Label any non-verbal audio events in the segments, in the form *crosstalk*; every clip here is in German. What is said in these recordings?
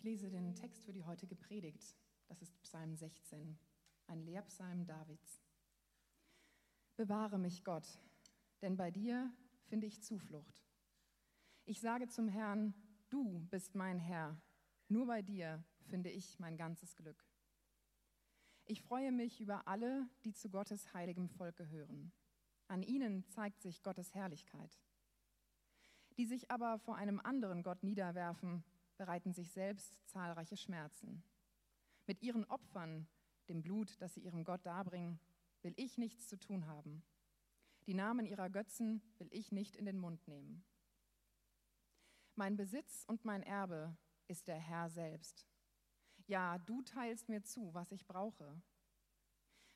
Ich lese den Text für die heutige Predigt. Das ist Psalm 16, ein Lehrpsalm Davids. Bewahre mich, Gott, denn bei dir finde ich Zuflucht. Ich sage zum Herrn, du bist mein Herr, nur bei dir finde ich mein ganzes Glück. Ich freue mich über alle, die zu Gottes heiligem Volk gehören. An ihnen zeigt sich Gottes Herrlichkeit. Die sich aber vor einem anderen Gott niederwerfen, bereiten sich selbst zahlreiche Schmerzen. Mit ihren Opfern, dem Blut, das sie ihrem Gott darbringen, will ich nichts zu tun haben. Die Namen ihrer Götzen will ich nicht in den Mund nehmen. Mein Besitz und mein Erbe ist der Herr selbst. Ja, du teilst mir zu, was ich brauche.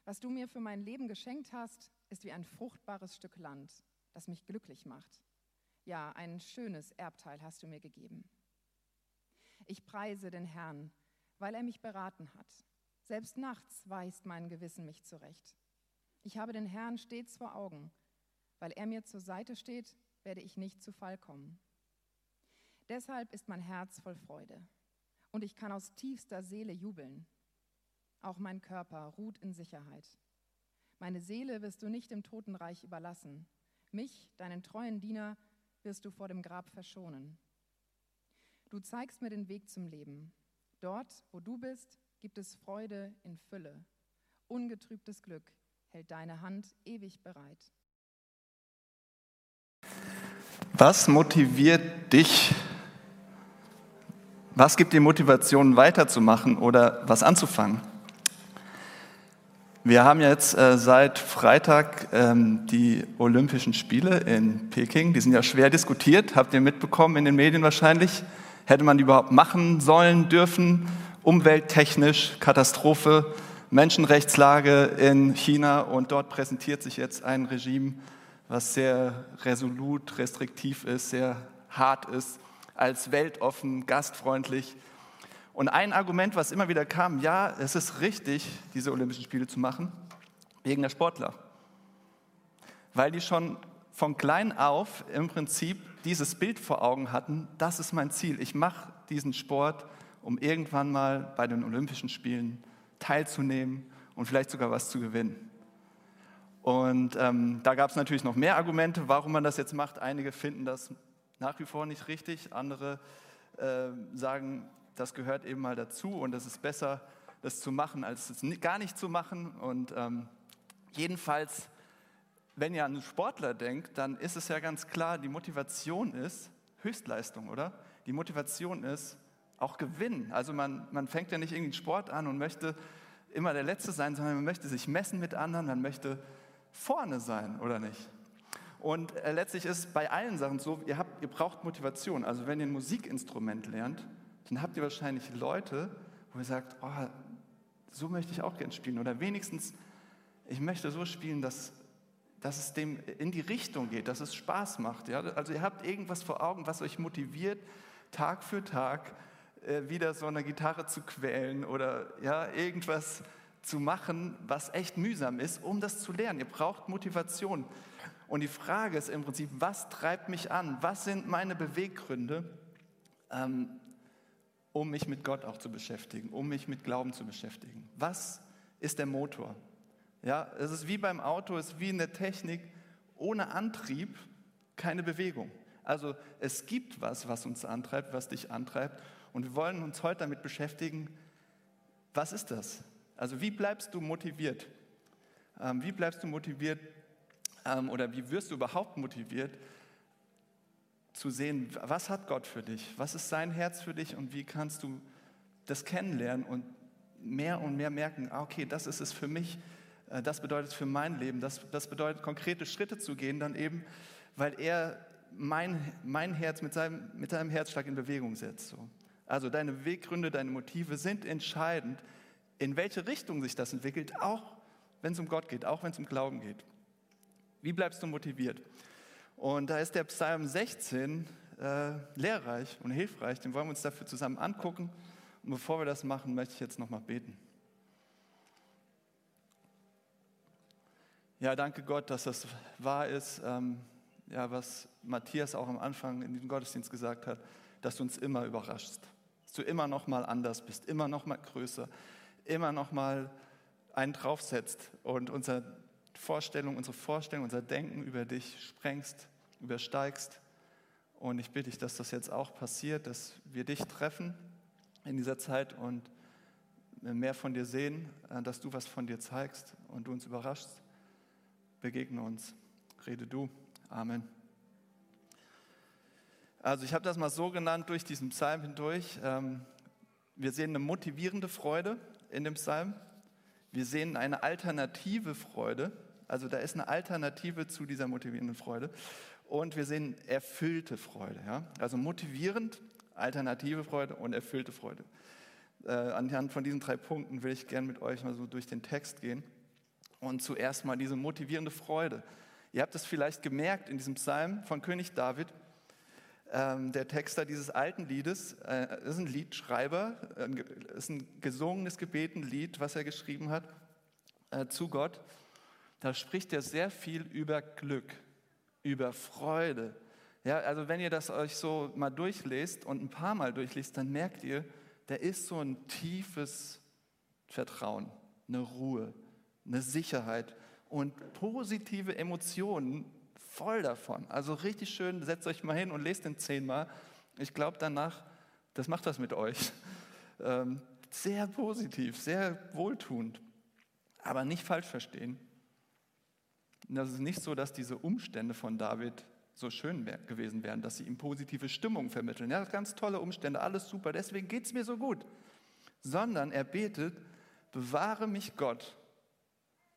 Was du mir für mein Leben geschenkt hast, ist wie ein fruchtbares Stück Land, das mich glücklich macht. Ja, ein schönes Erbteil hast du mir gegeben. Ich preise den Herrn, weil er mich beraten hat. Selbst nachts weist mein Gewissen mich zurecht. Ich habe den Herrn stets vor Augen. Weil er mir zur Seite steht, werde ich nicht zu Fall kommen. Deshalb ist mein Herz voll Freude und ich kann aus tiefster Seele jubeln. Auch mein Körper ruht in Sicherheit. Meine Seele wirst du nicht im Totenreich überlassen. Mich, deinen treuen Diener, wirst du vor dem Grab verschonen. Du zeigst mir den Weg zum Leben. Dort, wo du bist, gibt es Freude in Fülle. Ungetrübtes Glück hält deine Hand ewig bereit. Was motiviert dich? Was gibt dir Motivation weiterzumachen oder was anzufangen? Wir haben jetzt äh, seit Freitag ähm, die Olympischen Spiele in Peking. Die sind ja schwer diskutiert, habt ihr mitbekommen in den Medien wahrscheinlich. Hätte man die überhaupt machen sollen, dürfen? Umwelttechnisch, Katastrophe, Menschenrechtslage in China und dort präsentiert sich jetzt ein Regime, was sehr resolut, restriktiv ist, sehr hart ist, als weltoffen, gastfreundlich. Und ein Argument, was immer wieder kam, ja, es ist richtig, diese Olympischen Spiele zu machen, wegen der Sportler. Weil die schon von klein auf im Prinzip dieses Bild vor Augen hatten, das ist mein Ziel. Ich mache diesen Sport, um irgendwann mal bei den Olympischen Spielen teilzunehmen und vielleicht sogar was zu gewinnen. Und ähm, da gab es natürlich noch mehr Argumente, warum man das jetzt macht. Einige finden das nach wie vor nicht richtig, andere äh, sagen, das gehört eben mal dazu und es ist besser, das zu machen, als es gar nicht zu machen. Und ähm, jedenfalls wenn ihr an einen Sportler denkt, dann ist es ja ganz klar, die Motivation ist Höchstleistung, oder? Die Motivation ist auch Gewinn. Also man, man fängt ja nicht irgendwie einen Sport an und möchte immer der Letzte sein, sondern man möchte sich messen mit anderen, man möchte vorne sein, oder nicht? Und äh, letztlich ist bei allen Sachen so, ihr, habt, ihr braucht Motivation. Also wenn ihr ein Musikinstrument lernt, dann habt ihr wahrscheinlich Leute, wo ihr sagt, oh, so möchte ich auch gerne spielen. Oder wenigstens, ich möchte so spielen, dass dass es dem in die Richtung geht, dass es Spaß macht. Ja? Also ihr habt irgendwas vor Augen, was euch motiviert, Tag für Tag äh, wieder so eine Gitarre zu quälen oder ja, irgendwas zu machen, was echt mühsam ist, um das zu lernen. Ihr braucht Motivation. Und die Frage ist im Prinzip, was treibt mich an? Was sind meine Beweggründe, ähm, um mich mit Gott auch zu beschäftigen, um mich mit Glauben zu beschäftigen? Was ist der Motor? Ja, es ist wie beim Auto, es ist wie in der Technik. Ohne Antrieb keine Bewegung. Also es gibt was, was uns antreibt, was dich antreibt. Und wir wollen uns heute damit beschäftigen, was ist das? Also wie bleibst du motiviert? Ähm, wie bleibst du motiviert ähm, oder wie wirst du überhaupt motiviert zu sehen, was hat Gott für dich? Was ist sein Herz für dich und wie kannst du das kennenlernen und mehr und mehr merken, ah, okay, das ist es für mich, das bedeutet für mein Leben, das, das bedeutet konkrete Schritte zu gehen, dann eben, weil er mein, mein Herz mit seinem, mit seinem Herzschlag in Bewegung setzt. So. Also deine Weggründe, deine Motive sind entscheidend, in welche Richtung sich das entwickelt, auch wenn es um Gott geht, auch wenn es um Glauben geht. Wie bleibst du motiviert? Und da ist der Psalm 16 äh, lehrreich und hilfreich, den wollen wir uns dafür zusammen angucken. Und bevor wir das machen, möchte ich jetzt nochmal beten. Ja, danke Gott, dass das wahr ist, ähm, ja, was Matthias auch am Anfang in diesem Gottesdienst gesagt hat, dass du uns immer überraschst. Dass du immer noch mal anders bist, immer noch mal größer, immer noch mal einen draufsetzt und unsere Vorstellung, unsere Vorstellung, unser Denken über dich sprengst, übersteigst. Und ich bitte dich, dass das jetzt auch passiert, dass wir dich treffen in dieser Zeit und mehr von dir sehen, äh, dass du was von dir zeigst und du uns überraschst. Begegne uns. Rede du. Amen. Also ich habe das mal so genannt durch diesen Psalm hindurch. Ähm, wir sehen eine motivierende Freude in dem Psalm. Wir sehen eine alternative Freude. Also da ist eine Alternative zu dieser motivierenden Freude. Und wir sehen erfüllte Freude. Ja? Also motivierend, alternative Freude und erfüllte Freude. Äh, anhand von diesen drei Punkten will ich gerne mit euch mal so durch den Text gehen. Und zuerst mal diese motivierende Freude. Ihr habt es vielleicht gemerkt in diesem Psalm von König David. Ähm, der Texter dieses alten Liedes äh, ist ein Liedschreiber, äh, ist ein gesungenes Gebetenlied, was er geschrieben hat äh, zu Gott. Da spricht er sehr viel über Glück, über Freude. Ja, also wenn ihr das euch so mal durchlest und ein paar Mal durchliest, dann merkt ihr, da ist so ein tiefes Vertrauen, eine Ruhe, eine Sicherheit und positive Emotionen voll davon. Also richtig schön, setzt euch mal hin und lest den zehnmal. Ich glaube danach, das macht was mit euch. *laughs* Ähm, sehr positiv, sehr wohltuend, aber nicht falsch verstehen. Das ist nicht so, dass diese Umstände von David so schön gewesen wären, dass sie ihm positive Stimmung vermitteln. Ja, ganz tolle Umstände, alles super, deswegen geht es mir so gut. Sondern er betet, bewahre mich Gott,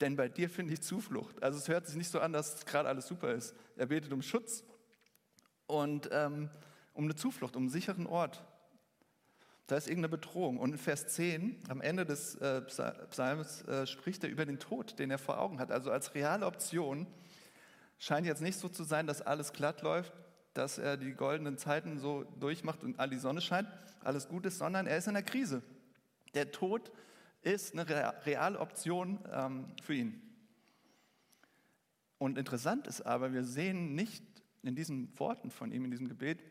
denn bei dir finde ich Zuflucht. Also es hört sich nicht so an, dass gerade alles super ist. Er betet um Schutz und ähm, um eine Zuflucht, um einen sicheren Ort. Da ist irgendeine Bedrohung. Und in Vers 10, am Ende des äh, Psalms, äh, spricht er über den Tod, den er vor Augen hat. Also als reale Option scheint jetzt nicht so zu sein, dass alles glatt läuft, dass er die goldenen Zeiten so durchmacht und all die Sonne scheint, alles gut ist, sondern er ist in der Krise. Der Tod ist eine reale Option ähm, für ihn. Und interessant ist aber, wir sehen nicht in diesen Worten von ihm, in diesem Gebet,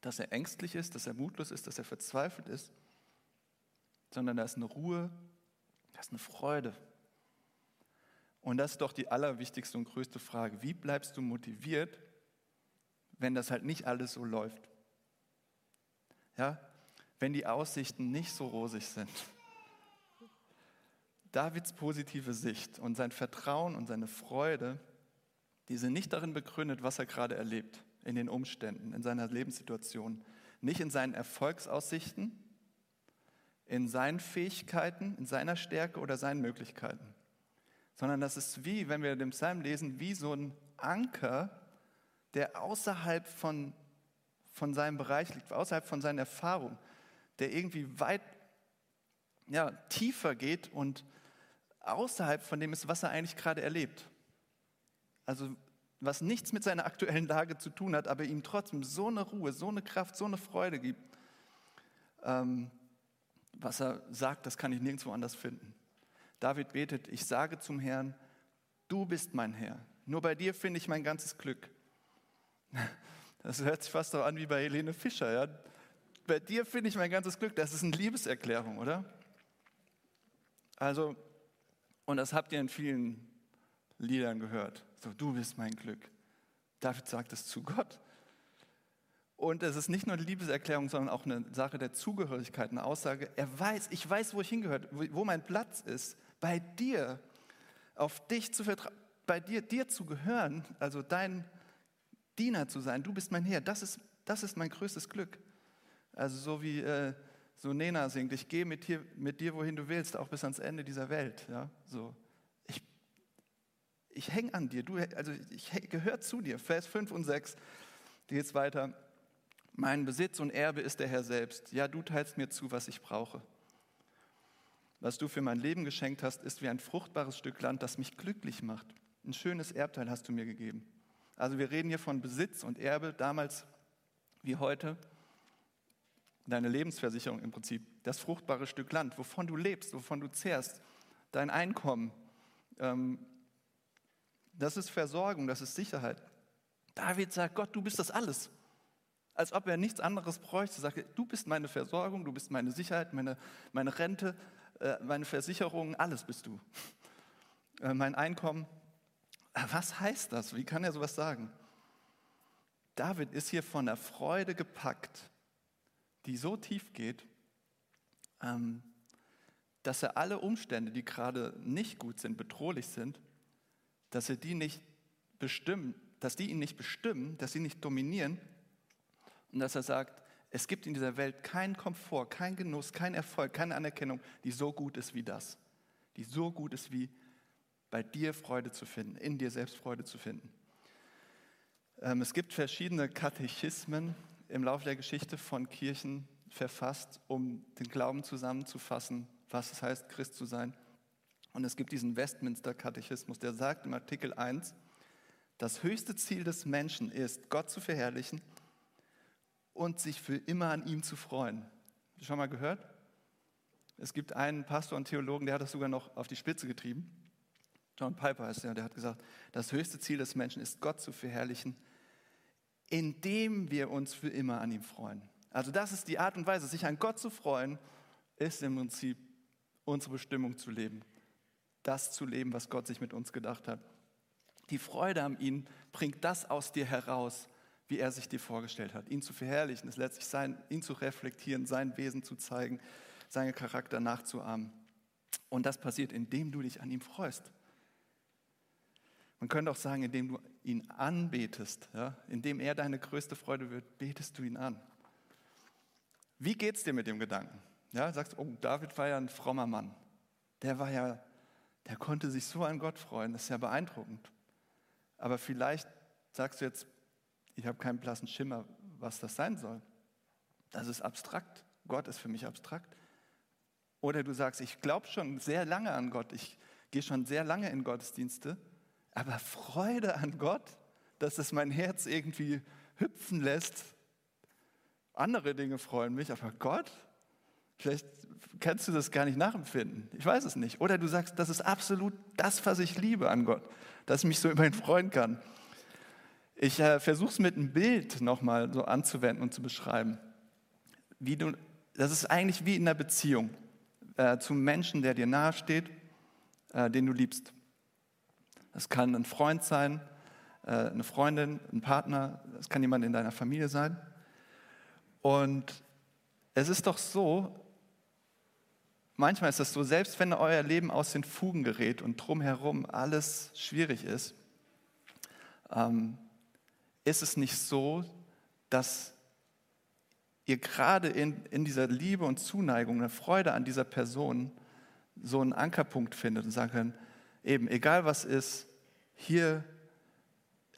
dass er ängstlich ist, dass er mutlos ist, dass er verzweifelt ist, sondern da ist eine Ruhe, da ist eine Freude, und das ist doch die allerwichtigste und größte Frage. Wie bleibst du motiviert, wenn das halt nicht alles so läuft? Ja, wenn die Aussichten nicht so rosig sind. Davids positive Sicht und sein Vertrauen und seine Freude, die sind nicht darin begründet, was er gerade erlebt, in den Umständen, in seiner Lebenssituation, nicht in seinen Erfolgsaussichten, in seinen Fähigkeiten, in seiner Stärke oder seinen Möglichkeiten. Sondern das ist wie, wenn wir den Psalm lesen, wie so ein Anker, der außerhalb von, von seinem Bereich liegt, außerhalb von seiner Erfahrung, der irgendwie weit ja, tiefer geht und außerhalb von dem ist, was er eigentlich gerade erlebt. Also was nichts mit seiner aktuellen Lage zu tun hat, aber ihm trotzdem so eine Ruhe, so eine Kraft, so eine Freude gibt. Ähm, was er sagt, das kann ich nirgendwo anders finden. David betet, ich sage zum Herrn, du bist mein Herr. Nur bei dir finde ich mein ganzes Glück. *laughs* Das hört sich fast so an wie bei Helene Fischer. Ja? Bei dir finde ich mein ganzes Glück. Das ist eine Liebeserklärung, oder? Also, und das habt ihr in vielen Liedern gehört. So, du bist mein Glück. David sagt es zu Gott. Und es ist nicht nur eine Liebeserklärung, sondern auch eine Sache der Zugehörigkeit, eine Aussage. Er weiß, ich weiß, wo ich hingehört, wo mein Platz ist bei dir, auf dich zu vertrauen, bei dir, dir zu gehören, also dein Diener zu sein. Du bist mein Herr. Das ist, das ist mein größtes Glück. Also so wie äh, so Nena singt, ich gehe mit dir, mit dir, wohin du willst, auch bis ans Ende dieser Welt. Ja, so. Ich, ich hänge an dir, du, also ich gehöre zu dir. Vers 5 und 6 geht es weiter. Mein Besitz und Erbe ist der Herr selbst. Ja, du teilst mir zu, was ich brauche. Was du für mein Leben geschenkt hast, ist wie ein fruchtbares Stück Land, das mich glücklich macht. Ein schönes Erbteil hast du mir gegeben. Also wir reden hier von Besitz und Erbe, damals wie heute. Deine Lebensversicherung im Prinzip, das fruchtbare Stück Land, wovon du lebst, wovon du zehrst, dein Einkommen. Ähm, das ist Versorgung, das ist Sicherheit. David sagt, Gott, du bist das alles. Als ob er nichts anderes bräuchte. Sagt, du bist meine Versorgung, du bist meine Sicherheit, meine, meine Rente, äh, meine Versicherung, alles bist du. Äh, mein Einkommen. Was heißt das? Wie kann er sowas sagen? David ist hier von der Freude gepackt, die so tief geht, ähm, dass er alle Umstände, die gerade nicht gut sind, bedrohlich sind, dass er die nicht bestimmen, dass die ihn nicht bestimmen, dass sie nicht dominieren und dass er sagt, es gibt in dieser Welt keinen Komfort, keinen Genuss, keinen Erfolg, keine Anerkennung, die so gut ist wie das, die so gut ist wie bei dir Freude zu finden, in dir selbst Freude zu finden. Ähm, es gibt verschiedene Katechismen im Laufe der Geschichte von Kirchen verfasst, um den Glauben zusammenzufassen, was es heißt, Christ zu sein. Und es gibt diesen Westminster-Katechismus, der sagt im Artikel 1, das höchste Ziel des Menschen ist, Gott zu verherrlichen und sich für immer an ihm zu freuen. Schon mal gehört? Es gibt einen Pastor und Theologen, der hat das sogar noch auf die Spitze getrieben. John Piper heißt der, der hat gesagt, das höchste Ziel des Menschen ist, Gott zu verherrlichen, indem wir uns für immer an ihm freuen. Also das ist die Art und Weise, sich an Gott zu freuen, ist im Prinzip unsere Bestimmung zu leben. Das zu leben, was Gott sich mit uns gedacht hat. Die Freude an ihm bringt das aus dir heraus, wie er sich dir vorgestellt hat. Ihn zu verherrlichen, ist letztlich sein, ihn zu reflektieren, sein Wesen zu zeigen, seinen Charakter nachzuahmen. Und das passiert, indem du dich an ihm freust. Man könnte auch sagen, indem du ihn anbetest, ja, indem er deine größte Freude wird, betest du ihn an. Wie geht es dir mit dem Gedanken? Ja, sagst, oh, David war ja ein frommer Mann. Der war ja, der konnte sich so an Gott freuen, das ist ja beeindruckend. Aber vielleicht sagst du jetzt, ich habe keinen blassen Schimmer, was das sein soll. Das ist abstrakt. Gott ist für mich abstrakt. Oder du sagst, ich glaube schon sehr lange an Gott, ich gehe schon sehr lange in Gottesdienste, aber Freude an Gott, dass es mein Herz irgendwie hüpfen lässt. Andere Dinge freuen mich, aber Gott, vielleicht kannst du das gar nicht nachempfinden. Ich weiß es nicht. Oder du sagst, das ist absolut das, was ich liebe an Gott, dass ich mich so *laughs* über ihn freuen kann. Ich äh, versuche es mit einem Bild nochmal so anzuwenden und zu beschreiben. Wie du, das ist eigentlich wie in einer Beziehung äh, zum Menschen, der dir nahesteht, äh, den du liebst. Das kann ein Freund sein, äh, eine Freundin, ein Partner, es kann jemand in deiner Familie sein. Und es ist doch so, manchmal ist es so, selbst wenn euer Leben aus den Fugen gerät und drumherum alles schwierig ist, ähm, ist es nicht so, dass ihr gerade in, in dieser Liebe und Zuneigung, eine Freude an dieser Person so einen Ankerpunkt findet und sagen könnt, eben, egal was ist, hier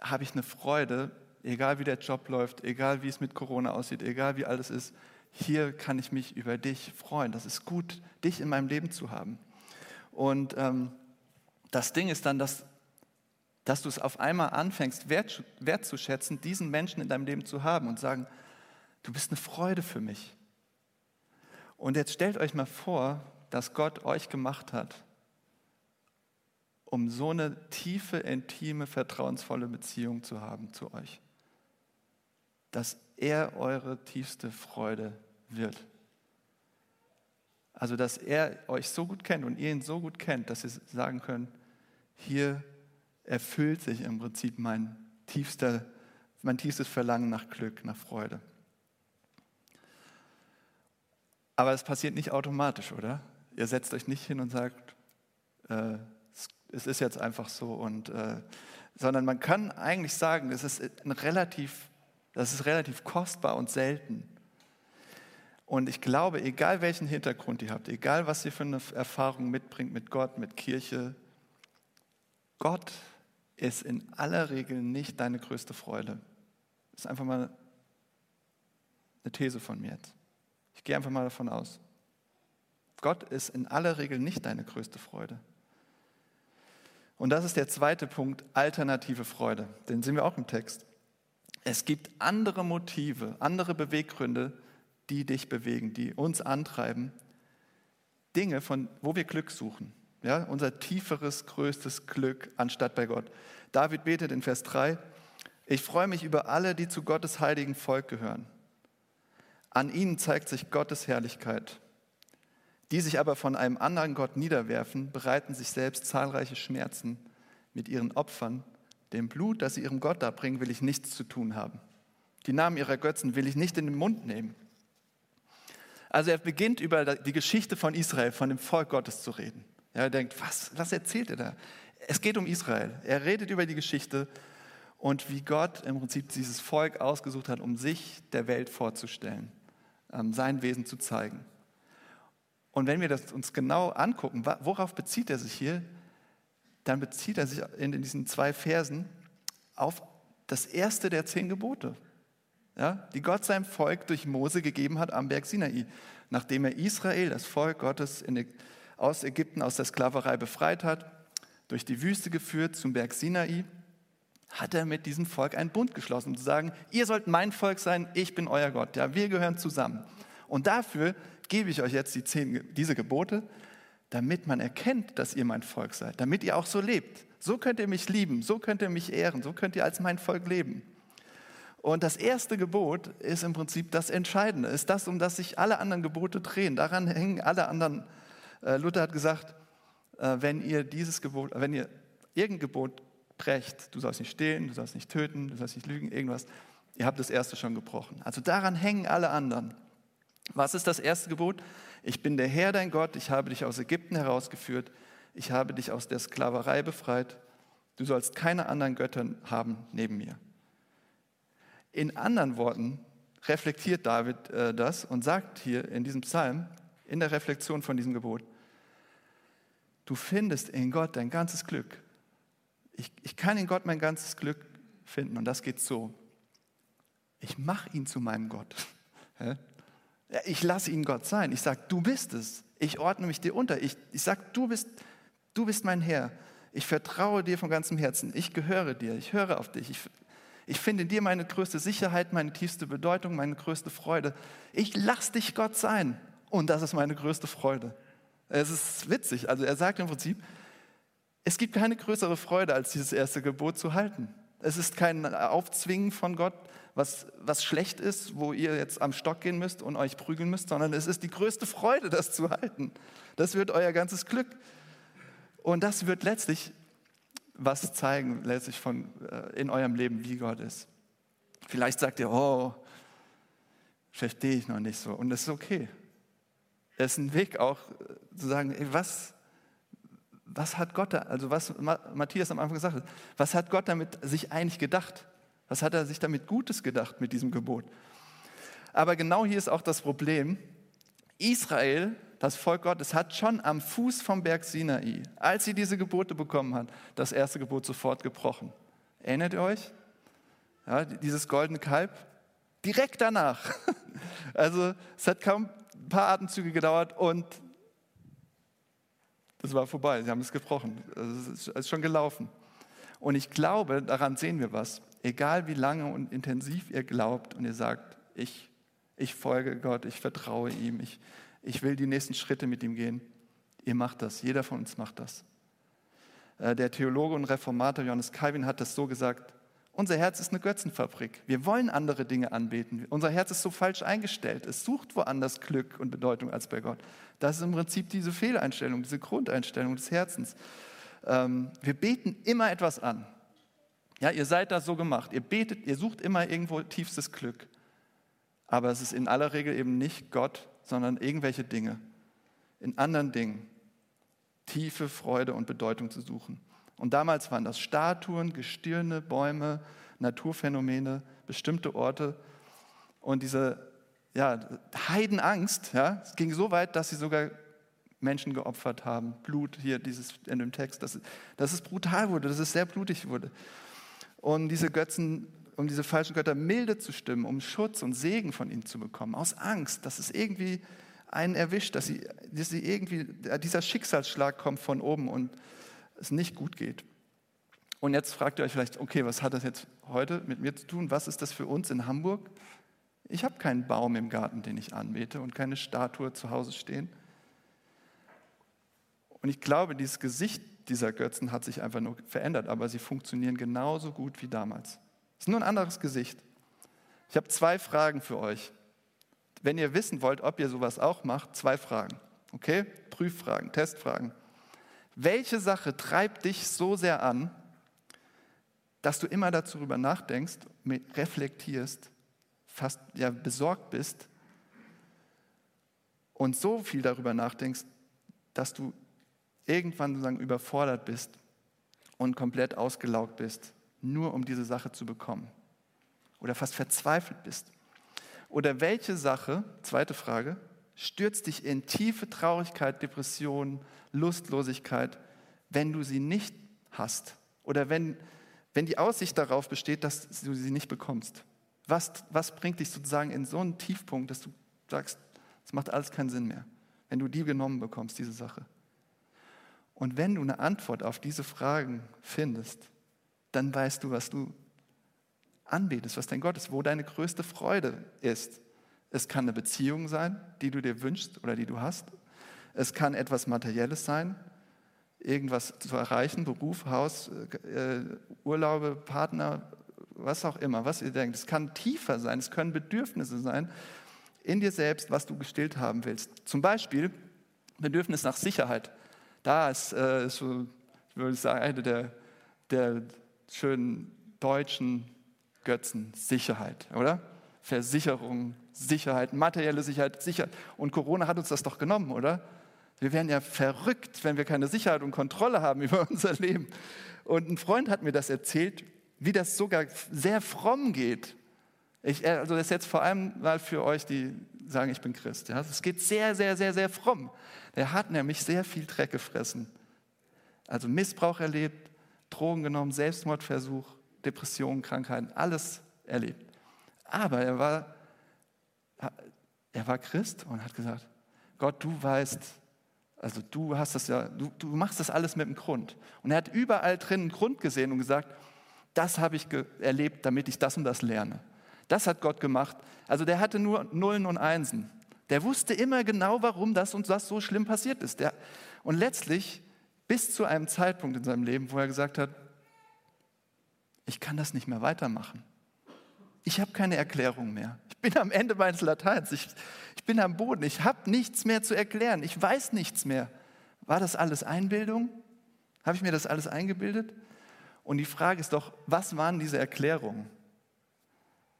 habe ich eine Freude, egal wie der Job läuft, egal wie es mit Corona aussieht, egal wie alles ist, hier kann ich mich über dich freuen. Das ist gut, dich in meinem Leben zu haben. Und ähm, das Ding ist dann, dass, dass du es auf einmal anfängst, wert, wertzuschätzen, diesen Menschen in deinem Leben zu haben und sagen, du bist eine Freude für mich. Und jetzt stellt euch mal vor, dass Gott euch gemacht hat um so eine tiefe, intime, vertrauensvolle Beziehung zu haben zu euch. Dass er eure tiefste Freude wird. Also, dass er euch so gut kennt und ihr ihn so gut kennt, dass ihr sagen könnt, hier erfüllt sich im Prinzip mein, tiefster, mein tiefstes Verlangen nach Glück, nach Freude. Aber es passiert nicht automatisch, oder? Ihr setzt euch nicht hin und sagt, äh, es ist jetzt einfach so. Und, äh, sondern man kann eigentlich sagen, es ist, ein relativ, das ist relativ kostbar und selten. Und ich glaube, egal welchen Hintergrund ihr habt, egal was ihr für eine Erfahrung mitbringt mit Gott, mit Kirche, Gott ist in aller Regel nicht deine größte Freude. Das ist einfach mal eine These von mir jetzt. Ich gehe einfach mal davon aus. Gott ist in aller Regel nicht deine größte Freude. Und das ist der zweite Punkt, alternative Freude. Den sehen wir auch im Text. Es gibt andere Motive, andere Beweggründe, die dich bewegen, die uns antreiben. Dinge, von wo wir Glück suchen. Ja, unser tieferes, größtes Glück anstatt bei Gott. David betet in Vers 3, Ich freue mich über alle, die zu Gottes heiligen Volk gehören. An ihnen zeigt sich Gottes Herrlichkeit. Die sich aber von einem anderen Gott niederwerfen, bereiten sich selbst zahlreiche Schmerzen mit ihren Opfern. Dem Blut, das sie ihrem Gott darbringen, will ich nichts zu tun haben. Die Namen ihrer Götzen will ich nicht in den Mund nehmen. Also er beginnt über die Geschichte von Israel, von dem Volk Gottes zu reden. er denkt, was, was erzählt er da? Es geht um Israel. Er redet über die Geschichte und wie Gott im Prinzip dieses Volk ausgesucht hat, um sich der Welt vorzustellen, ähm, sein Wesen zu zeigen. Und wenn wir das uns genau angucken, worauf bezieht er sich hier, dann bezieht er sich in diesen zwei Versen auf das erste der zehn Gebote, ja, die Gott seinem Volk durch Mose gegeben hat am Berg Sinai, nachdem er Israel, das Volk Gottes, in, aus Ägypten, aus der Sklaverei befreit hat, durch die Wüste geführt zum Berg Sinai, hat er mit diesem Volk einen Bund geschlossen, um zu sagen, ihr sollt mein Volk sein, ich bin euer Gott, ja, wir gehören zusammen. Und dafür gebe ich euch jetzt die zehn, diese Gebote, damit man erkennt, dass ihr mein Volk seid, damit ihr auch so lebt. So könnt ihr mich lieben, so könnt ihr mich ehren, so könnt ihr als mein Volk leben. Und das erste Gebot ist im Prinzip das Entscheidende, ist das, um das sich alle anderen Gebote drehen. Daran hängen alle anderen. Äh, Luther hat gesagt, äh, wenn ihr dieses Gebot, wenn ihr irgendein Gebot brecht, du sollst nicht stehlen, du sollst nicht töten, du sollst nicht lügen, irgendwas, ihr habt das erste schon gebrochen. Also daran hängen alle anderen. Was ist das erste Gebot? Ich bin der Herr, dein Gott, ich habe dich aus Ägypten herausgeführt, ich habe dich aus der Sklaverei befreit, du sollst keine anderen Götter haben neben mir. In anderen Worten reflektiert David äh, das und sagt hier in diesem Psalm, in der Reflexion von diesem Gebot, du findest in Gott dein ganzes Glück. Ich, ich kann in Gott mein ganzes Glück finden und das geht so. Ich mache ihn zu meinem Gott. *laughs* Ich lasse ihn Gott sein. Ich sage, du bist es. Ich ordne mich dir unter. Ich, ich sage, du bist, du bist mein Herr. Ich vertraue dir von ganzem Herzen. Ich gehöre dir. Ich höre auf dich. Ich, ich finde in dir meine größte Sicherheit, meine tiefste Bedeutung, meine größte Freude. Ich lasse dich Gott sein. Und das ist meine größte Freude. Es ist witzig. Also er sagt im Prinzip, es gibt keine größere Freude, als dieses erste Gebot zu halten. Es ist kein Aufzwingen von Gott, was, was schlecht ist, wo ihr jetzt am Stock gehen müsst und euch prügeln müsst, sondern es ist die größte Freude, das zu halten. Das wird euer ganzes Glück. Und das wird letztlich was zeigen, letztlich von, äh, in eurem Leben, wie Gott ist. Vielleicht sagt ihr, oh, verstehe ich noch nicht so. Und das ist okay. Es ist ein Weg auch äh, zu sagen, ey, was, was hat Gott da, also was Matthias am Anfang gesagt hat, was hat Gott damit sich eigentlich gedacht? Was hat er sich damit Gutes gedacht mit diesem Gebot? Aber genau hier ist auch das Problem. Israel, das Volk Gottes, hat schon am Fuß vom Berg Sinai, als sie diese Gebote bekommen hat, das erste Gebot sofort gebrochen. Erinnert ihr euch? Ja, dieses goldene Kalb? Direkt danach. *laughs* Also es hat kaum ein paar Atemzüge gedauert und es war vorbei. Sie haben es gebrochen. Es ist schon gelaufen. Und ich glaube, daran sehen wir was. Egal wie lange und intensiv ihr glaubt und ihr sagt, ich, ich folge Gott, ich vertraue ihm, ich, ich will die nächsten Schritte mit ihm gehen, ihr macht das. Jeder von uns macht das. Äh, der Theologe und Reformator Johannes Calvin hat das so gesagt, unser Herz ist eine Götzenfabrik. Wir wollen andere Dinge anbeten. Unser Herz ist so falsch eingestellt. Es sucht woanders Glück und Bedeutung als bei Gott. Das ist im Prinzip diese Fehleinstellung, diese Grundeinstellung des Herzens. Ähm, wir beten immer etwas an. Ja, ihr seid da so gemacht. Ihr betet, ihr sucht immer irgendwo tiefstes Glück. Aber es ist in aller Regel eben nicht Gott, sondern irgendwelche Dinge. In anderen Dingen tiefe Freude und Bedeutung zu suchen. Und damals waren das Statuen, Gestirne, Bäume, Naturphänomene, bestimmte Orte. Und diese ja, Heidenangst, ja, es ging so weit, dass sie sogar Menschen geopfert haben. Blut hier dieses, in dem Text, dass, dass es brutal wurde, dass es sehr blutig wurde. Und diese Götzen, um diese falschen Götter milde zu stimmen, um Schutz und Segen von ihnen zu bekommen, aus Angst, dass es irgendwie einen erwischt, dass, sie, dass sie irgendwie, dieser Schicksalsschlag kommt von oben und es nicht gut geht. Und jetzt fragt ihr euch vielleicht, okay, was hat das jetzt heute mit mir zu tun? Was ist das für uns in Hamburg? Ich habe keinen Baum im Garten, den ich anbete und keine Statue zu Hause stehen. Und ich glaube, dieses Gesicht dieser Götzen hat sich einfach nur verändert, aber sie funktionieren genauso gut wie damals. Es ist nur ein anderes Gesicht. Ich habe zwei Fragen für euch. Wenn ihr wissen wollt, ob ihr sowas auch macht, zwei Fragen. Okay? Prüffragen, Testfragen. Welche Sache treibt dich so sehr an, dass du immer darüber nachdenkst, reflektierst, fast ja besorgt bist und so viel darüber nachdenkst, dass du irgendwann sozusagen überfordert bist und komplett ausgelaugt bist, nur um diese Sache zu bekommen. Oder fast verzweifelt bist. Oder welche Sache, zweite Frage, stürzt dich in tiefe Traurigkeit, Depression, Lustlosigkeit, wenn du sie nicht hast? Oder wenn, wenn die Aussicht darauf besteht, dass du sie nicht bekommst? Was, was bringt dich sozusagen in so einen Tiefpunkt, dass du sagst, es macht alles keinen Sinn mehr, wenn du die genommen bekommst, diese Sache? Und wenn du eine Antwort auf diese Fragen findest, dann weißt du, was du anbetest, was dein Gott ist, wo deine größte Freude ist. Es kann eine Beziehung sein, die du dir wünschst oder die du hast. Es kann etwas Materielles sein, irgendwas zu erreichen, Beruf, Haus, äh, Urlaube, Partner, was auch immer, was ihr denkt. Es kann tiefer sein, es können Bedürfnisse sein in dir selbst, was du gestillt haben willst. Zum Beispiel Bedürfnis nach Sicherheit. Da ist, äh, so, ich sagen, eine der, der schönen deutschen Götzen Sicherheit, oder? Versicherung, Sicherheit, materielle Sicherheit, Sicherheit. Und Corona hat uns das doch genommen, oder? Wir wären ja verrückt, wenn wir keine Sicherheit und Kontrolle haben *laughs* über unser Leben. Und ein Freund hat mir das erzählt, wie das sogar sehr fromm geht. Ich, also das ist jetzt vor allem mal für euch, die sagen, ich bin Christ. Ja? Es geht sehr, sehr, sehr, sehr fromm. Der hat nämlich sehr viel Dreck gefressen. Also Missbrauch erlebt, Drogen genommen, Selbstmordversuch, Depressionen, Krankheiten, alles erlebt. Aber er war, er war Christ und hat gesagt, Gott, du weißt, also du hast das ja, du, du machst das alles mit dem Grund. Und er hat überall drin einen Grund gesehen und gesagt, das habe ich erlebt, damit ich das und das lerne. Das hat Gott gemacht. Also der hatte nur Nullen und Einsen. Der wusste immer genau, warum das und das so schlimm passiert ist. Der, und letztlich bis zu einem Zeitpunkt in seinem Leben, wo er gesagt hat, ich kann das nicht mehr weitermachen. Ich habe keine Erklärung mehr. Ich bin am Ende meines Lateins. Ich, ich bin am Boden. Ich habe nichts mehr zu erklären. Ich weiß nichts mehr. War das alles Einbildung? Habe ich mir das alles eingebildet? Und die Frage ist doch, was waren diese Erklärungen?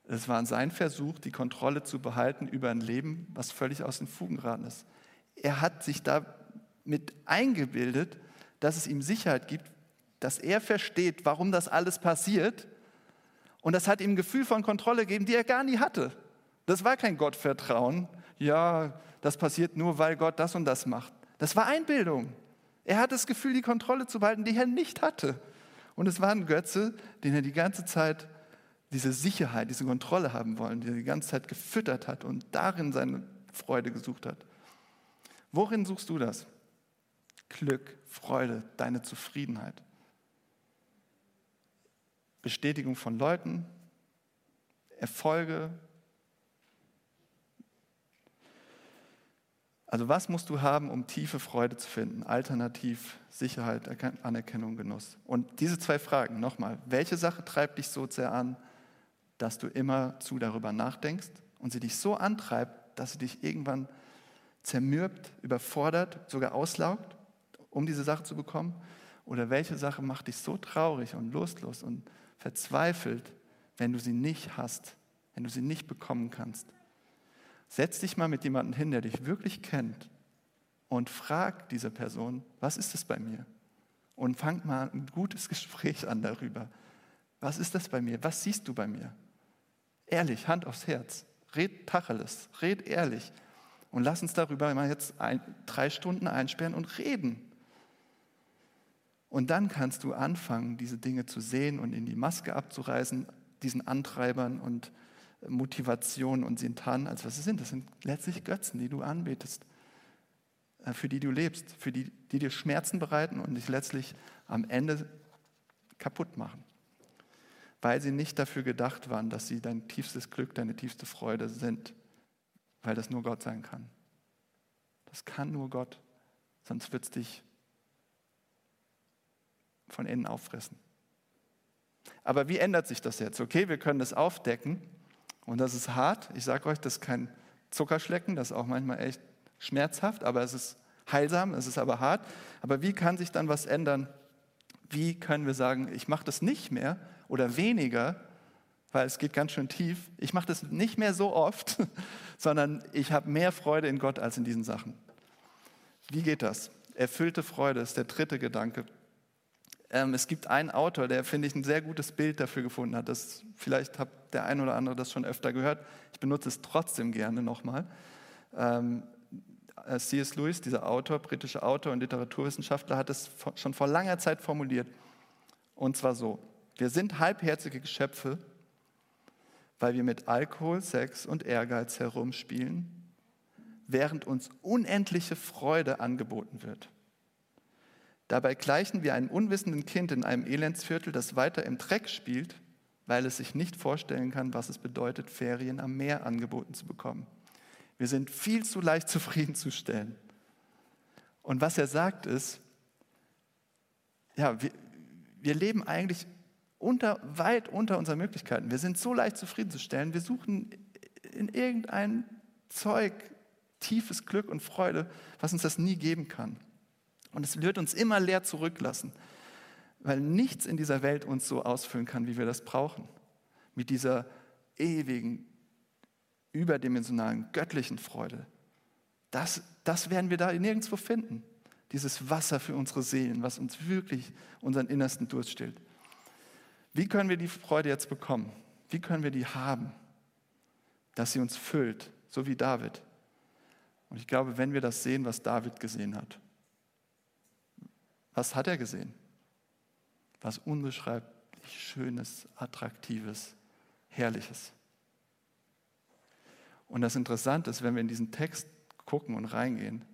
Es war sein Versuch, die Kontrolle zu behalten über ein Leben, was völlig aus den Fugen geraten ist. Er hat sich damit eingebildet, dass es ihm Sicherheit gibt, dass er versteht, warum das alles passiert. Und das hat ihm ein Gefühl von Kontrolle gegeben, die er gar nie hatte. Das war kein Gottvertrauen. Ja, das passiert nur, weil Gott das und das macht. Das war Einbildung. Er hat das Gefühl, die Kontrolle zu behalten, die er nicht hatte. Und es war ein Götze, den er die ganze Zeit diese Sicherheit, diese Kontrolle haben wollen, die er die ganze Zeit gefüttert hat und darin seine Freude gesucht hat. Worin suchst du das? Glück, Freude, deine Zufriedenheit. Bestätigung von Leuten, Erfolge. Also was musst du haben, um tiefe Freude zu finden? Alternativ, Sicherheit, Anerkennung, Genuss. Und diese zwei Fragen nochmal. Welche Sache treibt dich so sehr an, dass du immer zu darüber nachdenkst und sie dich so antreibt, dass sie dich irgendwann zermürbt, überfordert, sogar auslaugt, um diese Sache zu bekommen? Oder welche Sache macht dich so traurig und lustlos und verzweifelt, wenn du sie nicht hast, wenn du sie nicht bekommen kannst? Setz dich mal mit jemandem hin, der dich wirklich kennt und frag diese Person, was ist es bei mir? Und fang mal ein gutes Gespräch an darüber. Was ist das bei mir? Was siehst du bei mir? Ehrlich, Hand aufs Herz. Red Tacheles, red ehrlich. Und lass uns darüber mal jetzt ein, drei Stunden einsperren und reden. Und dann kannst du anfangen, diese Dinge zu sehen und in die Maske abzureißen, diesen Antreibern und Motivation und Sintan, als was sie sind. Das sind letztlich Götzen, die du anbetest, äh, für die du lebst, für die, die dir Schmerzen bereiten und dich letztlich am Ende kaputt machen weil sie nicht dafür gedacht waren, dass sie dein tiefstes Glück, deine tiefste Freude sind, weil das nur Gott sein kann. Das kann nur Gott, sonst wird es dich von innen auffressen. Aber wie ändert sich das jetzt? Okay, wir können das aufdecken und das ist hart. Ich sage euch, das ist kein Zuckerschlecken, das ist auch manchmal echt schmerzhaft, aber es ist heilsam, es ist aber hart. Aber wie kann sich dann was ändern? Wie können wir sagen, ich mache das nicht mehr oder weniger, weil es geht ganz schön tief. Ich mache das nicht mehr so oft, *laughs* sondern ich habe mehr Freude in Gott als in diesen Sachen. Wie geht das? Erfüllte Freude ist der dritte Gedanke. Ähm, es gibt einen Autor, der, finde ich, ein sehr gutes Bild dafür gefunden hat. Das, vielleicht hat der ein oder andere das schon öfter gehört. Ich benutze es trotzdem gerne nochmal. Ähm, äh, C.S. Lewis, dieser Autor, britischer Autor und Literaturwissenschaftler, hat es schon vor langer Zeit formuliert. Und zwar so, wir sind halbherzige Geschöpfe, weil wir mit Alkohol, Sex und Ehrgeiz herumspielen, während uns unendliche Freude angeboten wird. Dabei gleichen wir einem unwissenden Kind in einem Elendsviertel, das weiter im Dreck spielt, weil es sich nicht vorstellen kann, was es bedeutet, Ferien am Meer angeboten zu bekommen. Wir sind viel zu leicht *laughs* zufriedenzustellen. Und was er sagt ist, ja, wir, wir leben eigentlich unter, weit unter unseren Möglichkeiten. Wir sind so leicht zufriedenzustellen. Wir suchen in irgendein Zeug tiefes Glück und Freude, was uns das nie geben kann. Und es wird uns immer leer zurücklassen, weil nichts in dieser Welt uns so ausfüllen kann, wie wir das brauchen. Mit dieser ewigen, überdimensionalen, göttlichen Freude. Das, das werden wir da nirgendwo finden. Dieses Wasser für unsere Seelen, was uns wirklich unseren innersten Durst stillt. Wie können wir die Freude jetzt bekommen? Wie können wir die haben? Dass sie uns füllt, so wie David. Und ich glaube, wenn wir das sehen, was David gesehen hat, was hat er gesehen? Was unbeschreiblich Schönes, Attraktives, Herrliches. Und das Interessante ist, wenn wir in diesen Text gucken und reingehen,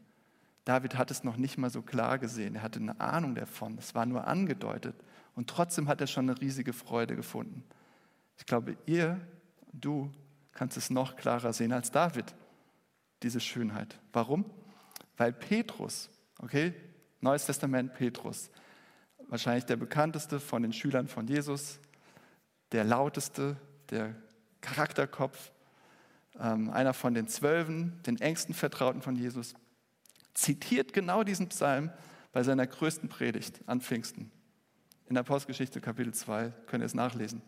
David hat es noch nicht mal so klar gesehen. Er hatte eine Ahnung davon. Es war nur angedeutet. Und trotzdem hat er schon eine riesige Freude gefunden. Ich glaube, ihr, du, kannst es noch klarer sehen als David, diese Schönheit. Warum? Weil Petrus, okay, Neues Testament Petrus, wahrscheinlich der bekannteste von den Schülern von Jesus, der lauteste, der Charakterkopf, ähm, einer von den Zwölfen, den engsten Vertrauten von Jesus, zitiert genau diesen Psalm bei seiner größten Predigt an Pfingsten. In der Apostelgeschichte Kapitel 2 könnt ihr es nachlesen.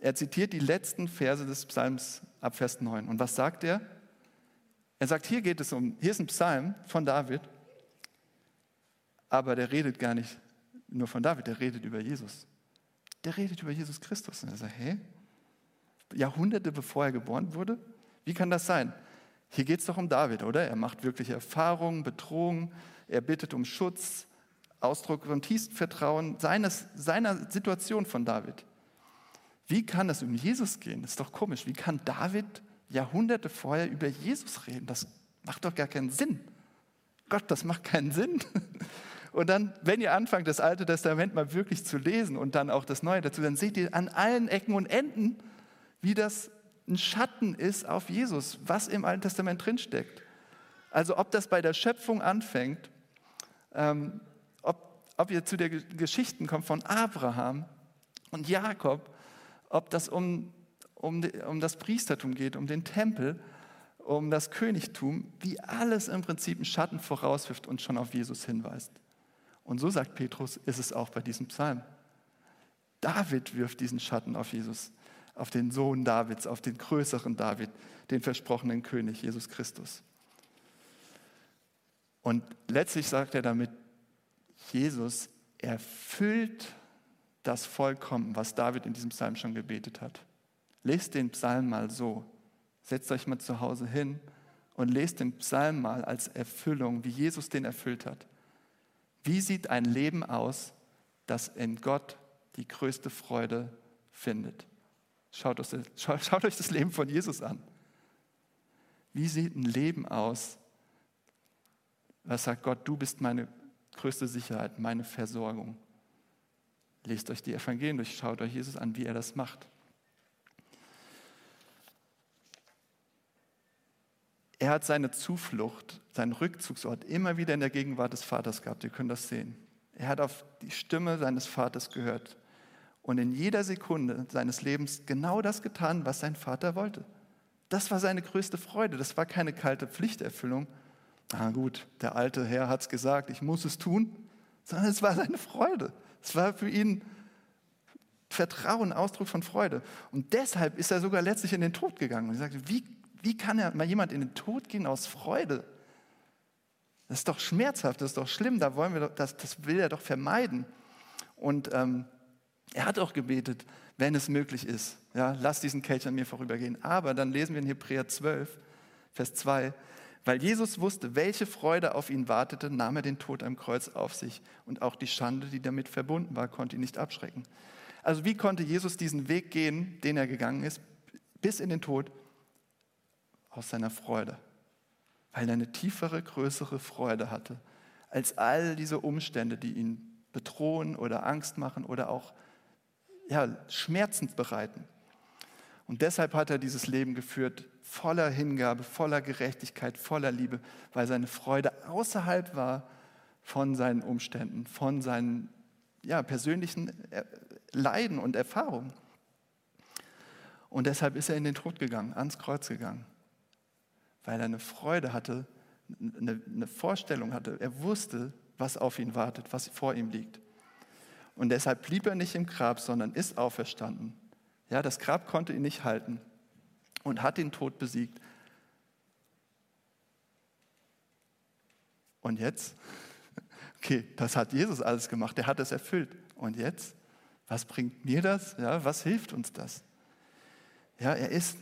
Er zitiert die letzten Verse des Psalms ab Vers 9. Und was sagt er? Er sagt, hier geht es um, hier ist ein Psalm von David, aber der redet gar nicht nur von David, der redet über Jesus. Der redet über Jesus Christus. Und er sagt, hä? Jahrhunderte bevor er geboren wurde? Wie kann das sein? Hier geht es doch um David, oder? Er macht wirkliche Erfahrungen, Bedrohungen, er bittet um Schutz, Ausdruck von tiefstem Vertrauen seines, seiner Situation von David. Wie kann es um Jesus gehen? Das ist doch komisch. Wie kann David Jahrhunderte vorher über Jesus reden? Das macht doch gar keinen Sinn. Gott, das macht keinen Sinn. *laughs* Und dann, wenn ihr anfangt, das Alte Testament mal wirklich zu lesen und dann auch das Neue dazu, dann seht ihr an allen Ecken und Enden, wie das ein Schatten ist auf Jesus, was im Alten Testament drinsteckt. Also ob das bei der Schöpfung anfängt, ähm, ob ihr zu den Geschichten kommt von Abraham und Jakob, ob das um, um, um das Priestertum geht, um den Tempel, um das Königtum, wie alles im Prinzip einen Schatten vorauswirft und schon auf Jesus hinweist. Und so sagt Petrus, ist es auch bei diesem Psalm. David wirft diesen Schatten auf Jesus, auf den Sohn Davids, auf den größeren David, den versprochenen König, Jesus Christus. Und letztlich sagt er damit, Jesus erfüllt das vollkommen, was David in diesem Psalm schon gebetet hat. Lest den Psalm mal so. Setzt euch mal zu Hause hin und lest den Psalm mal als Erfüllung, wie Jesus den erfüllt hat. Wie sieht ein Leben aus, das in Gott die größte Freude findet? *laughs* Schaut euch, das Leben von Jesus an. Wie sieht ein Leben aus, was sagt Gott, du bist meine größte Sicherheit, meine Versorgung. Lest euch die Evangelien durch, schaut euch Jesus an, wie er das macht. Er hat seine Zuflucht, seinen Rückzugsort immer wieder in der Gegenwart des Vaters gehabt. Ihr könnt das sehen. Er hat auf die Stimme seines Vaters gehört. und in jeder Sekunde seines Lebens genau das getan, was sein Vater wollte. Das war seine größte Freude. Das war keine kalte Pflichterfüllung. Na gut, der alte Herr hat es gesagt, ich muss es tun, sondern es war seine Freude. Es war für ihn Vertrauen, Ausdruck von Freude. Und deshalb ist er sogar letztlich in den Tod gegangen. Und ich sagte, wie, wie kann er mal jemand in den Tod gehen aus Freude? Das ist doch schmerzhaft, das ist doch schlimm, da wollen wir doch, das, das will er doch vermeiden. Und ähm, er hat auch gebetet, wenn es möglich ist, ja, lass diesen Kelch an mir vorübergehen. Aber dann lesen wir in Hebräer 12, Vers 2, weil Jesus wusste, welche Freude auf ihn wartete, nahm er den Tod am Kreuz auf sich. Und auch die Schande, die damit verbunden war, konnte ihn nicht abschrecken. Also wie konnte Jesus diesen Weg gehen, den er gegangen ist, bis in den Tod? Aus seiner Freude. Weil er eine tiefere, größere Freude hatte als all diese Umstände, die ihn bedrohen oder Angst machen oder auch ja, schmerzend bereiten. Und deshalb hat er dieses Leben geführt, voller Hingabe, voller Gerechtigkeit, voller Liebe, weil seine Freude außerhalb war von seinen Umständen, von seinen ja, persönlichen äh, Leiden und Erfahrungen. Und deshalb ist er in den Tod gegangen, ans Kreuz gegangen, weil er eine Freude hatte, eine, eine Vorstellung hatte. Er wusste, was auf ihn wartet, was vor ihm liegt. Und deshalb blieb er nicht im Grab, sondern ist auferstanden. Ja, das Grab konnte ihn nicht halten und hat den Tod besiegt. Und jetzt? *laughs* Okay, das hat Jesus alles gemacht, er hat es erfüllt. Und jetzt? Was bringt mir das? Ja, was hilft uns das? Ja, er ist,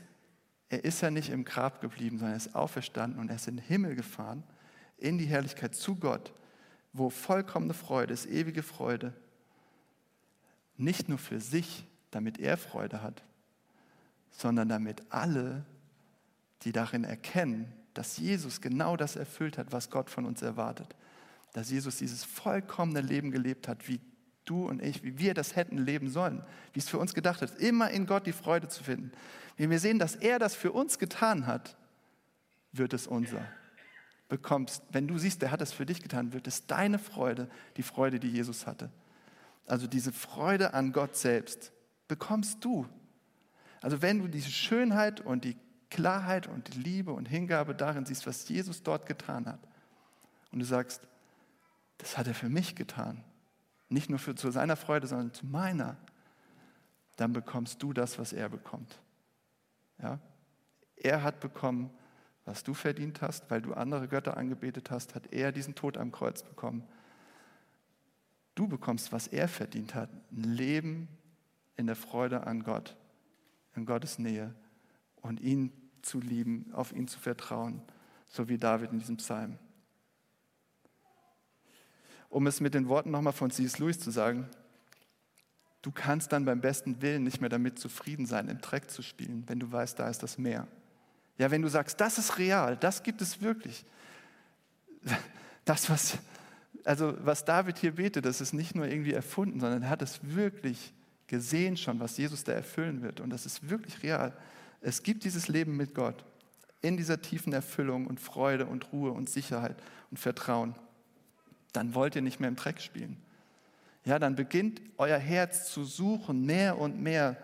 er ist ja nicht im Grab geblieben, sondern er ist auferstanden und er ist in den Himmel gefahren, in die Herrlichkeit zu Gott, wo vollkommene Freude ist, ewige Freude, nicht nur für sich, damit er Freude hat, sondern damit alle, die darin erkennen, dass Jesus genau das erfüllt hat, was Gott von uns erwartet. Dass Jesus dieses vollkommene Leben gelebt hat, wie du und ich, wie wir das hätten leben sollen, wie es für uns gedacht ist, immer in Gott die Freude zu finden. Wenn wir sehen, dass er das für uns getan hat, wird es unser. Bekommst, wenn du siehst, er hat es für dich getan, wird es deine Freude, die Freude, die Jesus hatte also diese Freude an Gott selbst, bekommst du. Also wenn du diese Schönheit und die Klarheit und die Liebe und Hingabe darin siehst, was Jesus dort getan hat, und du sagst, das hat er für mich getan, nicht nur für, zu seiner Freude, sondern zu meiner, dann bekommst du das, was er bekommt. Ja? Er hat bekommen, was du verdient hast, weil du andere Götter angebetet hast, hat er diesen Tod am Kreuz bekommen. Du bekommst, was er verdient hat, ein Leben in der Freude an Gott, in Gottes Nähe und ihn zu lieben, auf ihn zu vertrauen, so wie David in diesem Psalm. Um es mit den Worten nochmal von C.S. Lewis zu sagen, du kannst dann beim besten Willen nicht mehr damit zufrieden sein, im Dreck zu spielen, wenn du weißt, da ist das Meer. Ja, wenn du sagst, das ist real, das gibt es wirklich. *laughs* Das, was, also was David hier betet, das ist nicht nur irgendwie erfunden, sondern er hat es wirklich gesehen schon, was Jesus da erfüllen wird. Und das ist wirklich real. Es gibt dieses Leben mit Gott in dieser tiefen Erfüllung und Freude und Ruhe und Sicherheit und Vertrauen. Dann wollt ihr nicht mehr im Dreck spielen. Ja, dann beginnt euer Herz zu suchen, mehr und mehr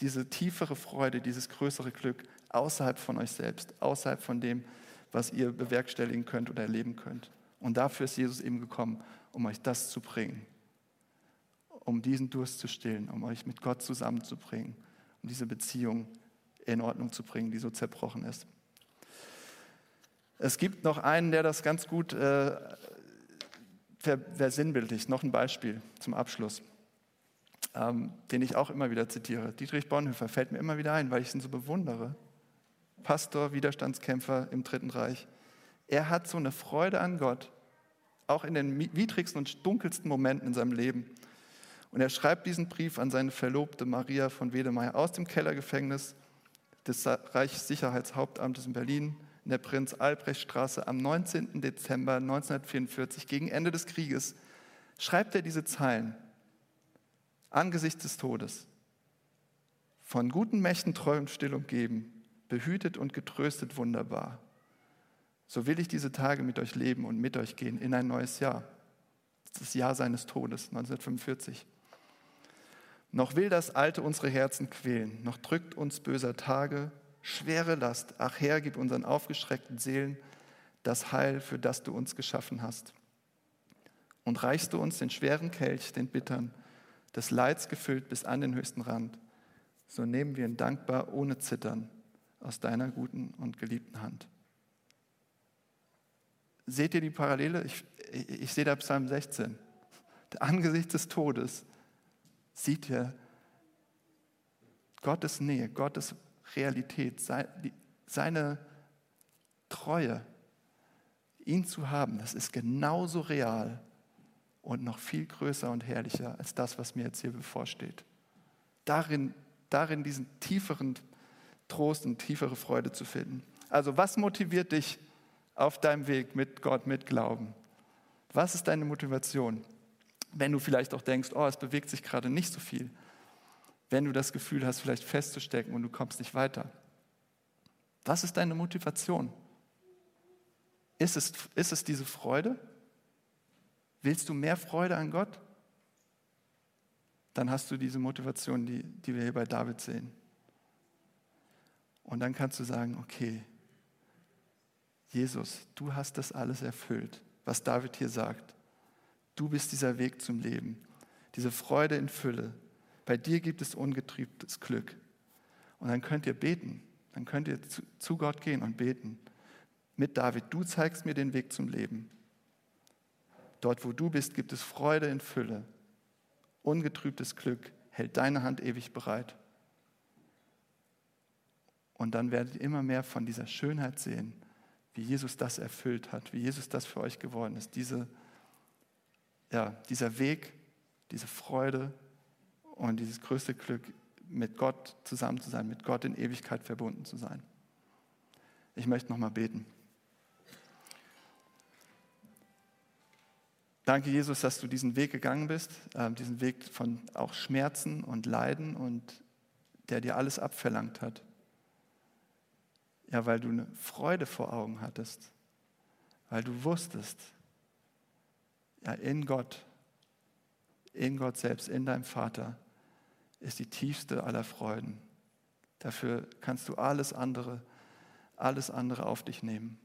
diese tiefere Freude, dieses größere Glück außerhalb von euch selbst, außerhalb von dem, was ihr bewerkstelligen könnt oder erleben könnt. Und dafür ist Jesus eben gekommen, um euch das zu bringen, um diesen Durst zu stillen, um euch mit Gott zusammenzubringen, um diese Beziehung in Ordnung zu bringen, die so zerbrochen ist. Es gibt noch einen, der das ganz gut äh, versinnbildlicht. Noch ein Beispiel zum Abschluss, ähm, den ich auch immer wieder zitiere. Dietrich Bonhoeffer fällt mir immer wieder ein, weil ich ihn so bewundere. Pastor, Widerstandskämpfer im Dritten Reich. Er hat so eine Freude an Gott, auch in den widrigsten und dunkelsten Momenten in seinem Leben. Und er schreibt diesen Brief an seine Verlobte Maria von Wedemeyer aus dem Kellergefängnis des Reichssicherheitshauptamtes in Berlin in der Prinz-Albrecht-Straße am 19. Dezember 1944, gegen Ende des Krieges, schreibt er diese Zeilen angesichts des Todes. Von guten Mächten treu und still umgeben, behütet und getröstet wunderbar so will ich diese Tage mit euch leben und mit euch gehen in ein neues Jahr. Das Jahr seines Todes, 1945. Noch will das Alte unsere Herzen quälen, noch drückt uns böser Tage, schwere Last. Ach Herr, gib unseren aufgeschreckten Seelen das Heil, für das du uns geschaffen hast. Und reichst du uns den schweren Kelch, den bittern, des Leids gefüllt bis an den höchsten Rand, so nehmen wir ihn dankbar ohne Zittern aus deiner guten und geliebten Hand. Seht ihr die Parallele? Ich, ich, ich sehe da Psalm 16. Der Angesicht des Todes sieht ihr Gottes Nähe, Gottes Realität, seine Treue, ihn zu haben, das ist genauso real und noch viel größer und herrlicher als das, was mir jetzt hier bevorsteht. Darin, darin diesen tieferen Trost und tiefere Freude zu finden. Also was motiviert dich auf deinem Weg mit Gott, mit Glauben? Was ist deine Motivation? Wenn du vielleicht auch denkst, oh, es bewegt sich gerade nicht so viel. Wenn du das Gefühl hast, vielleicht festzustecken und du kommst nicht weiter. Was ist deine Motivation? Ist es, ist es diese Freude? Willst du mehr Freude an Gott? Dann hast du diese Motivation, die, die wir hier bei David sehen. Und dann kannst du sagen, okay, Jesus, du hast das alles erfüllt, was David hier sagt. Du bist dieser Weg zum Leben, diese Freude in Fülle. Bei dir gibt es ungetrübtes Glück. Und dann könnt ihr beten, dann könnt ihr zu, zu Gott gehen und beten. Mit David, du zeigst mir den Weg zum Leben. Dort, wo du bist, gibt es Freude in Fülle. Ungetrübtes Glück hält deine Hand ewig bereit. Und dann werdet ihr immer mehr von dieser Schönheit sehen, wie Jesus das erfüllt hat, wie Jesus das für euch geworden ist. Diese, ja, dieser Weg, diese Freude und dieses größte Glück, mit Gott zusammen zu sein, mit Gott in Ewigkeit verbunden zu sein. Ich möchte nochmal beten. Danke, Jesus, dass du diesen Weg gegangen bist, äh, diesen Weg von auch Schmerzen und Leiden und der dir alles abverlangt hat. Ja, weil du eine Freude vor Augen hattest, weil du wusstest, ja, in Gott, in Gott selbst, in deinem Vater ist die tiefste aller Freuden. Dafür kannst du alles andere, alles andere auf dich nehmen.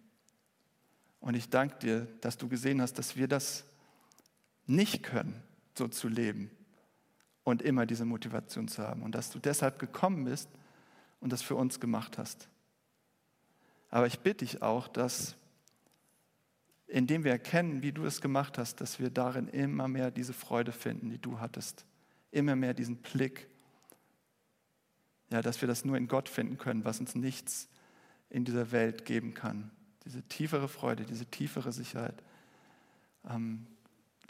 Und ich danke dir, dass du gesehen hast, dass wir das nicht können, so zu leben und immer diese Motivation zu haben. Und dass du deshalb gekommen bist und das für uns gemacht hast. Aber ich bitte dich auch, dass indem wir erkennen, wie du es gemacht hast, dass wir darin immer mehr diese Freude finden, die du hattest. Immer mehr diesen Blick. Ja, dass wir das nur in Gott finden können, was uns nichts in dieser Welt geben kann. Diese tiefere Freude, diese tiefere Sicherheit. Ähm,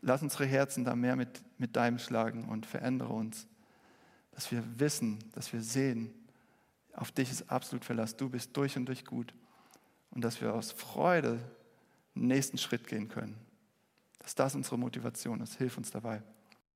lass unsere Herzen da mehr mit, mit deinem schlagen und verändere uns. Dass wir wissen, dass wir sehen, auf dich ist absolut Verlass. Du bist durch und durch gut und dass wir aus Freude nächsten Schritt gehen können. Dass das unsere Motivation ist. Hilf uns dabei.